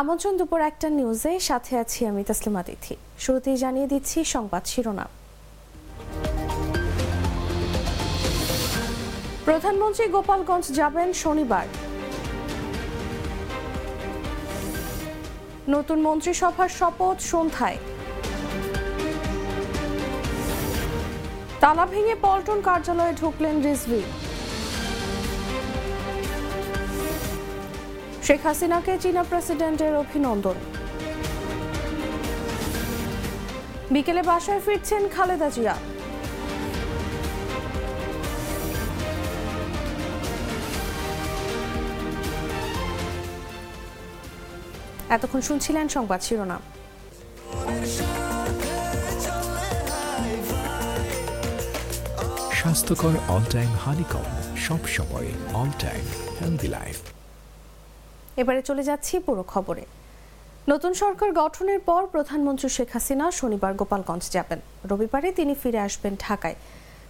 আমন্ত্রণ দুপুর একটা নিউজে সাথে আছি আমি তাসলিমা তিথি শুরুতেই জানিয়ে দিচ্ছি সংবাদ শিরোনাম। প্রধানমন্ত্রী গোপালগঞ্জ যাবেন শনিবার। নতুন মন্ত্রিসভার শপথ সন্ধ্যায়। তালা ভেঙে পল্টন কার্যালয়ে ঢুকলেন রিজভি। শেখ হাসিনাকে চীনা প্রেসিডেন্টের অভিনন্দন। বিকেলে বাসায় ফিরছেন খালেদা জিয়া। এতক্ষণ শুনছিলেন সংবাদ শিরোনাম। স্বাস্থ্যকর অল টাইম হানিকম সব সময় অল টাইম হেলদি লাইফ এবারে চলে যাচ্ছি পুরো খবরে। নতুন সরকার গঠনের পর প্রধানমন্ত্রী শেখ হাসিনা শনিবার গোপালগঞ্জ যাবেন। রবিবারে তিনি ফিরে আসবেন ঢাকায়।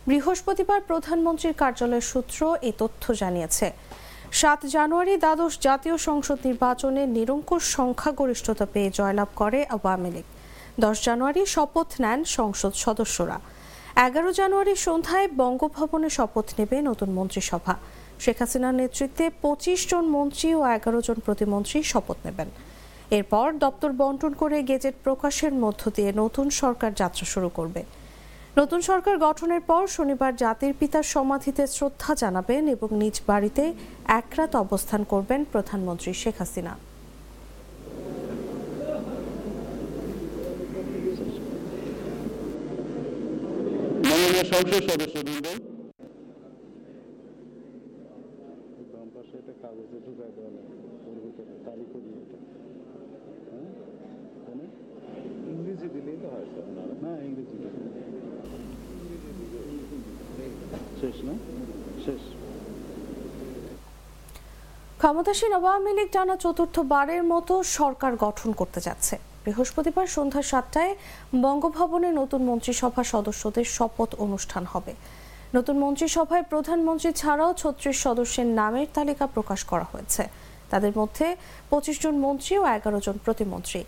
বৃহস্পতিবার প্রধানমন্ত্রীর কার্যালয়ের সূত্র এই তথ্য জানিয়েছে। সাত জানুয়ারি দ্বাদশ জাতীয় সংসদ নির্বাচনে নিরঙ্কুশ সংখ্যাগরিষ্ঠতা পেয়ে জয়লাভ করে আওয়ামী লীগ। দশ জানুয়ারি শপথ নেন সংসদ সদস্যরা। এগারো জানুয়ারি সন্ধ্যায় বঙ্গভবনে শপথ নেবে নতুন মন্ত্রিসভা। শেখ হাসিনার নেতৃত্বে পঁচিশ জন মন্ত্রী ও এগারো জন প্রতিমন্ত্রী শপথ নেবেন। এরপর দপ্তর বন্টন করে গেজেট প্রকাশের মধ্য দিয়ে নতুন সরকার যাত্রা শুরু করবে। নতুন সরকার গঠনের পর শনিবার জাতির পিতার সমাধিতে শ্রদ্ধা জানাবেন এবং নিজ বাড়িতে এক রাত অবস্থান করবেন প্রধানমন্ত্রী শেখ হাসিনা মাননীয় সংসদ সদস্যবৃন্দ বাম পাশে একটা কাগজে ঢুকাই দেওয়া লাগে ওর ভিতরে তারিখও দিয়ে এটা তাহলে ইংরেজি দিলেই তো হয় না? ইংরেজি শেষ না? শেষ। ক্ষমতাসীন আওয়ামী লীগ টানা চতুর্থবারের মতো সরকার গঠন করতে যাচ্ছে। বৃহস্পতিবার সন্ধ্যা সাতটায় বঙ্গভবনে নতুন মন্ত্রিসভা সদস্যদের শপথ অনুষ্ঠান হবে। নতুন মন্ত্রিসভায় প্রধানমন্ত্রী ছাড়াও ছত্রিশ সদস্যের নামের তালিকা প্রকাশ করা হয়েছে। তাদের মধ্যে পঁচিশ জন মন্ত্রী ও এগারো জন প্রতিমন্ত্রী।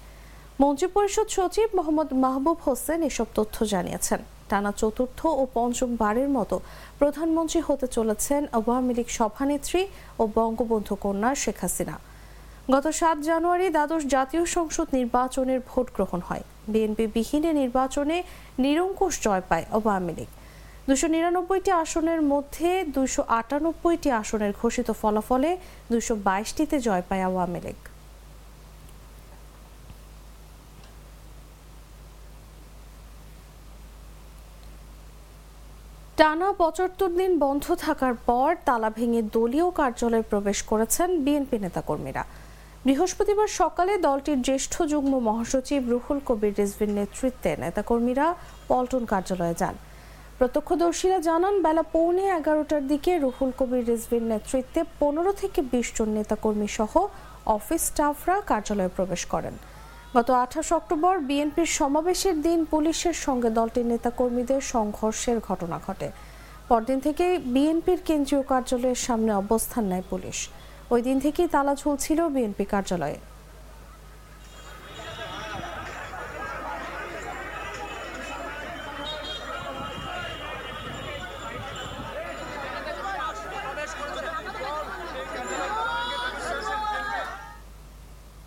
মন্ত্রিপরিষদ সচিব মোহাম্মদ মাহবুব হোসেন এসব তথ্য জানিয়েছেন। টানা চতুর্থ ও পঞ্চমবারের মতো প্রধানমন্ত্রী হতে চলেছেন আওয়ামী লীগ সভানেত্রী ও বঙ্গবন্ধু কন্যা শেখ হাসিনা। গত সাত জানুয়ারি দ্বাদশ জাতীয় সংসদ নির্বাচনের ভোট গ্রহণ হয়। বিএনপি বিহীনে নির্বাচনে নিরঙ্কুশ জয় পায় আওয়ামী লীগ। দুশো নিরানব্বইটি আসনের মধ্যে দুশো আটানব্বইটি আসনের ঘোষিত ফলাফলে দুশো বাইশটিতে জয় পায় আওয়ামী লীগ। টানা পঁচাত্তর দিন বন্ধ থাকার পর তালা ভেঙে দলীয় কার্যালয়ে প্রবেশ করেছেন বিএনপি নেতাকর্মীরা। বৃহস্পতিবার সকালে দলটির জ্যেষ্ঠ যুগ্ম মহাসচিব রুহুল কবির রিজভির নেতৃত্বে নেতাকর্মীরা পল্টন কার্যালয়ে যান। প্রত্যক্ষদর্শীরা জানান, বেলা পৌনে এগারোটার দিকে রুহুল কবির রিজভির নেতৃত্বে পনেরো থেকে বিশ জন নেতাকর্মী সহ অফিস স্টাফরা কার্যালয়ে প্রবেশ করেন। গত আঠাশ অক্টোবর বিএনপির সমাবেশের দিন পুলিশের সঙ্গে দলটির নেতাকর্মীদের সংঘর্ষের ঘটনা ঘটে। পরদিন থেকে বিএনপির কেন্দ্রীয় কার্যালয়ের সামনে অবস্থান নেয় পুলিশ। ওই দিন থেকেই তালা ঝুলছিল বিএনপি কার্যালয়ে।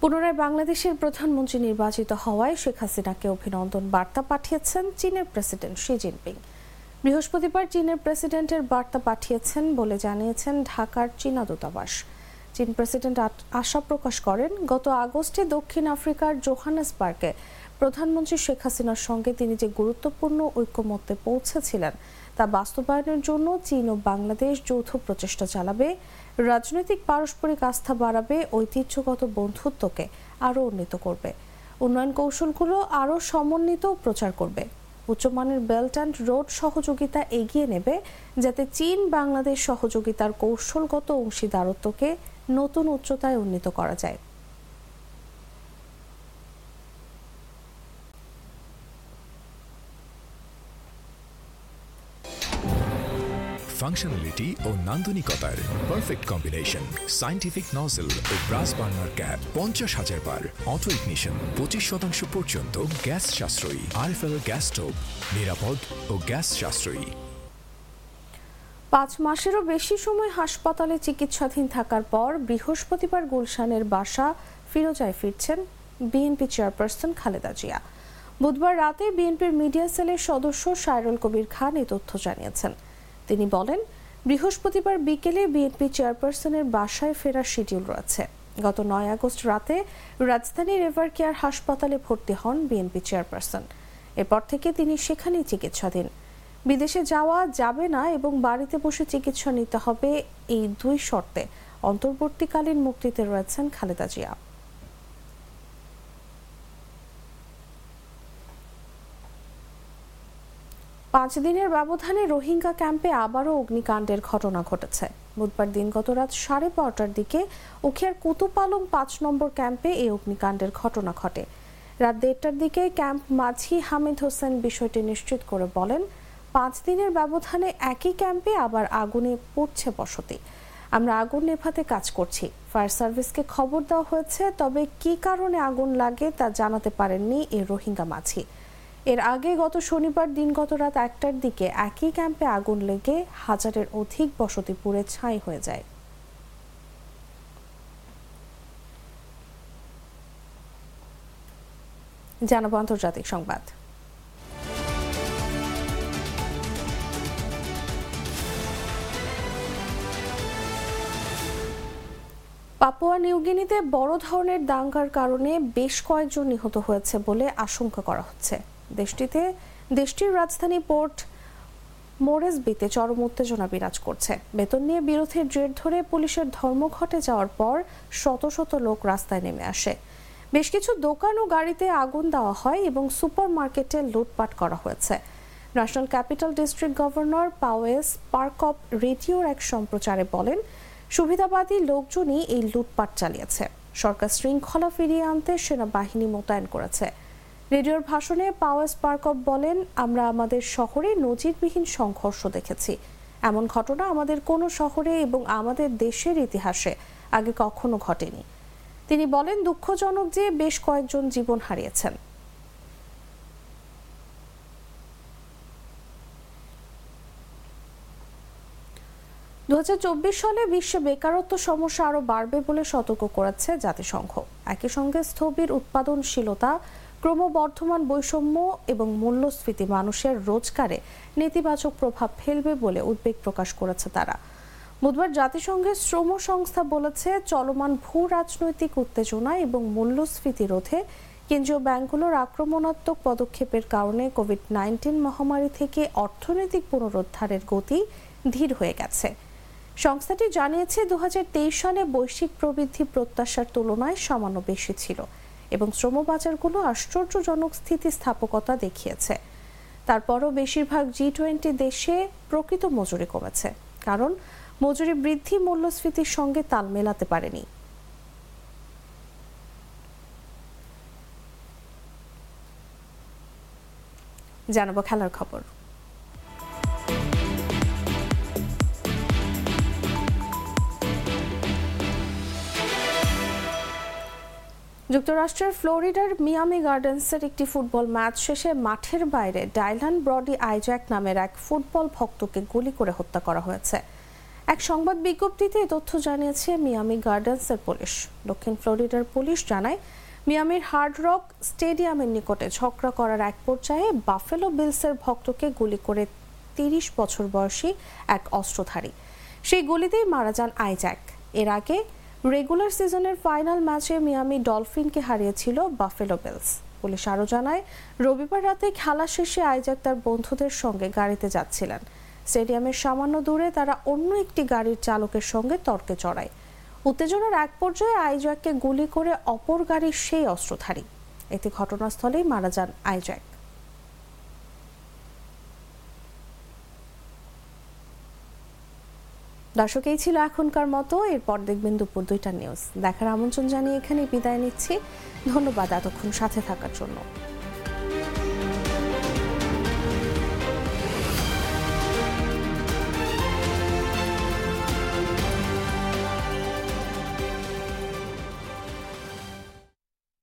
পুনরায় বাংলাদেশের প্রধানমন্ত্রী নির্বাচিত হওয়ায় শেখ হাসিনাকে অভিনন্দন বার্তা পাঠিয়েছেন চীনের প্রেসিডেন্ট শি জিনপিং। বৃহস্পতিবার চীনের প্রেসিডেন্টের বার্তা পাঠিয়েছেন বলে জানিয়েছেন ঢাকার চীনা দূতাবাস। চীন প্রেসিডেন্ট আশা প্রকাশ করেন, গত আগস্টে দক্ষিণ আফ্রিকার জোহানেসবার্গে প্রধানমন্ত্রী শেখ হাসিনার সঙ্গে তিনি যে গুরুত্বপূর্ণ ঐক্যমত্যে পৌঁছেছিলেন, তা বাস্তবায়নের জন্য চীন ও বাংলাদেশ যৌথ প্রচেষ্টা চালাবে, রাজনৈতিক পারস্পরিক আস্থা বাড়াবে, ঐতিহ্যগত বন্ধুত্বকে আরও উন্নীত করবে। উন্নয়ন কৌশলগুলো আরও সমন্বিত প্রচার করবে। উচ্চমানের বেল্ট অ্যান্ড রোড সহযোগিতা এগিয়ে নেবে, যাতে চীন বাংলাদেশ সহযোগিতার কৌশলগত অংশীদারত্বকে নতুন উচ্চতায় উন্নীত করা যায়। ফাংশনালিটি ও নান্দনিকতার পারফেক্ট কম্বিনেশন সাইন্টিফিক নজল ও ব্রাস বার্নার ক্যাপ পঞ্চাশ হাজার বার অটো ইগনিশন পঁচিশ শতাংশ পর্যন্ত গ্যাস সাশ্রয়ী আরএফএল গ্যাস স্টোভ নিরাপদ ও গ্যাস সাশ্রয়ী। পাঁচ মাসেরও বেশি সময় হাসপাতালে চিকিৎসাধীন থাকার পর বৃহস্পতিবার গুলশানের বাসা ফিরোজায় ফিরছেন বিএনপি চেয়ারপারসন খালেদা জিয়া। বুধবার রাতে বিএনপির মিডিয়া সেলের সদস্য সায়রুল কবির খান এই তথ্য জানিয়েছেন। তিনি বলেন, বৃহস্পতিবার বিকেলে বিএনপি চেয়ারপারসনের বাসায় ফেরার শিডিউল রয়েছে। গত নয় আগস্ট রাতে রাজধানীর এভার কেয়ার হাসপাতালে ভর্তি হন বিএনপি চেয়ারপারসন। এরপর থেকে তিনি সেখানেই চিকিৎসাধীন। বিদেশে যাওয়া যাবে না এবং বাড়িতে বসে চিকিৎসা নিতে হবে এই দুই শর্তে। অন্তর্বর্তীকালীন মুক্তিতে রয়েছেন খালেদা জিয়া। পাঁচ দিনের ব্যবধানে রোহিঙ্গা ক্যাম্পে আবারও অগ্নিকাণ্ডের ঘটনা ঘটেছে। বুধবার দিনগত রাত সাড়ে বারোটার দিকে উখিয়ার কুতুপালং পাঁচ নম্বর ক্যাম্পে এই অগ্নিকাণ্ডের ঘটনা ঘটে। রাত দেড়টার দিকে ক্যাম্প মাঝি হামিদ হোসেন বিষয়টি নিশ্চিত করে বলেন পাঁচ দিনের ব্যবধানে একই ক্যাম্পে আবার আগুনে পড়ছে বসতি। আমরা আগুন নেভাতে কাজ করছি। ফায়ার সার্ভিসকে খবর দেওয়া হয়েছে, তবে কি কারণে আগুন লাগে তা জানাতে পারেননি এই রোহিঙ্গা মাঝি। এর আগে গত শনিবার দিনগত রাত একটার দিকে একই ক্যাম্পে আগুন লেগে হাজারের অধিক বসতি পুড়ে ছাই হয়ে যায়। জানাব আন্তর্জাতিক সংবাদ। পাপুয়া নিউগিনিতে বড় ধরনের দাঙ্গার কারণে বেশ কয়েকজন নিহত হয়েছে বলে আশঙ্কা করা হচ্ছে। দেশটিতে, দেশটির রাজধানী পোর্ট মোরেসবিতে চরম উত্তেজনা বিরাজ করছে। বেতন নিয়ে বিরোধের জের ধরে পুলিশের ধর্মঘটে যাওয়ার পর শত শত লোক রাস্তায় নেমে আসে। বেশ কিছু দোকান ও গাড়িতে আগুন দেওয়া হয় এবং সুপার মার্কেটে লুটপাট করা হয়েছে। National capital district governor Powes Parkop রেডিওর এক সম্প্রচারে বলেন সুবিধাবাদী লোকজনই এই লুটপাট চালিয়েছে। সরকার শৃঙ্খলা ফিরিয়ে আনতে সেনাবাহিনী মোতায়েন করেছে। রেডিওর ভাষণে পাওয়ার স্পার্কপ বলেন, আমরা আমাদের শহরে নজিরবিহীন সংঘর্ষ দেখেছি। এমন ঘটনা আমাদের কোনো শহরে এবং আমাদের দেশের ইতিহাসে আগে কখনো ঘটেনি। তিনি বলেন, দুঃখজনক যে বেশ কয়েকজন জীবন হারিয়েছেন। দু হাজার চব্বিশ সালে বিশ্বে বেকারত্ব সমস্যা আরও বাড়বে বলে সতর্ক করেছে জাতিসংঘ। একই সঙ্গে স্থবির উৎপাদনশীলতা, ক্রমবর্ধমান বৈষম্য এবং মূল্যস্ফীতি মানুষের রোজগারে নেতিবাচক প্রভাব ফেলবে বলে উদ্বেগ প্রকাশ করেছে তারা। বুধবার জাতিসংঘের শ্রম সংস্থা বলেছে, চলমান ভূ রাজনৈতিক উত্তেজনা এবং মূল্যস্ফীতি রোধে কেন্দ্রীয় ব্যাংকগুলোর আক্রমণাত্মক পদক্ষেপের কারণে কোভিড নাইন্টিন মহামারী থেকে অর্থনৈতিক পুনরুদ্ধারের গতি ধীর হয়ে গেছে। সংস্থাটি জানিয়েছে দু হাজার তেইশ সালে বৈশ্বিক প্রবৃদ্ধি প্রত্যাশার তুলনায় সামান্য বেশি ছিল এবং শ্রমবাজারগুলো আশ্চর্যজনক স্থিতিস্থাপকতা দেখিয়েছে। তারপরও বেশিরভাগ জি টোয়েন্টি দেশে প্রকৃত মজুরি কমেছে, কারণ মজুরি বৃদ্ধি মূল্যস্ফীতির সঙ্গে তাল মেলাতে পারেনি। জানাব খেলার খবর। যুক্তরাষ্ট্রের ফ্লোরিডার মিয়ামি গার্ডেন্সের একটি ফুটবল ম্যাচ শেষে মাঠের বাইরে ডাইলান ব্রডি আইজ্যাক নামের এক ফুটবল ভক্তকে গুলি করে হত্যা করা হয়েছে। এক সংবাদ বিজ্ঞপ্তিতে তথ্য জানিয়েছে মিয়ামি গার্ডেন্সের পুলিশ। দক্ষিণ ফ্লোরিডার পুলিশ জানায়, মিয়ামির হার্ড রক স্টেডিয়ামের নিকটে ঝগড়া করার এক পর্যায়ে বাফেলো বিলসের ভক্তকে গুলি করে তিরিশ বছর বয়সী এক অস্ত্রধারী। সেই গুলিতেই মারা যান আইজ্যাক। এর আগে রেগুলার সিজনের ফাইনাল ম্যাচে মিয়ামি ডলফিনকে হারিয়েছিল বাফেলো বেলস। পুলিশ আরও জানায়, রবিবার রাতে খেলা শেষে আইজাক তার বন্ধুদের সঙ্গে গাড়িতে যাচ্ছিলেন। স্টেডিয়ামের সামান্য দূরে তারা অন্য একটি গাড়ির চালকের সঙ্গে তর্কে চড়ায়। উত্তেজনার এক পর্যায়ে আইজাককে গুলি করে অপর গাড়ির সেই অস্ত্রধারী। এতে ঘটনাস্থলেই মারা যান আইজ্যাক দর্শক এই ছিল এখনকার মতো, এরপর দেখবেন দুপুর দুইটা নিউজ দেখার আমন্ত্রণ জানিয়ে এখানে বিদায় নিচ্ছি। ধন্যবাদ এতক্ষণ সাথে থাকার জন্য।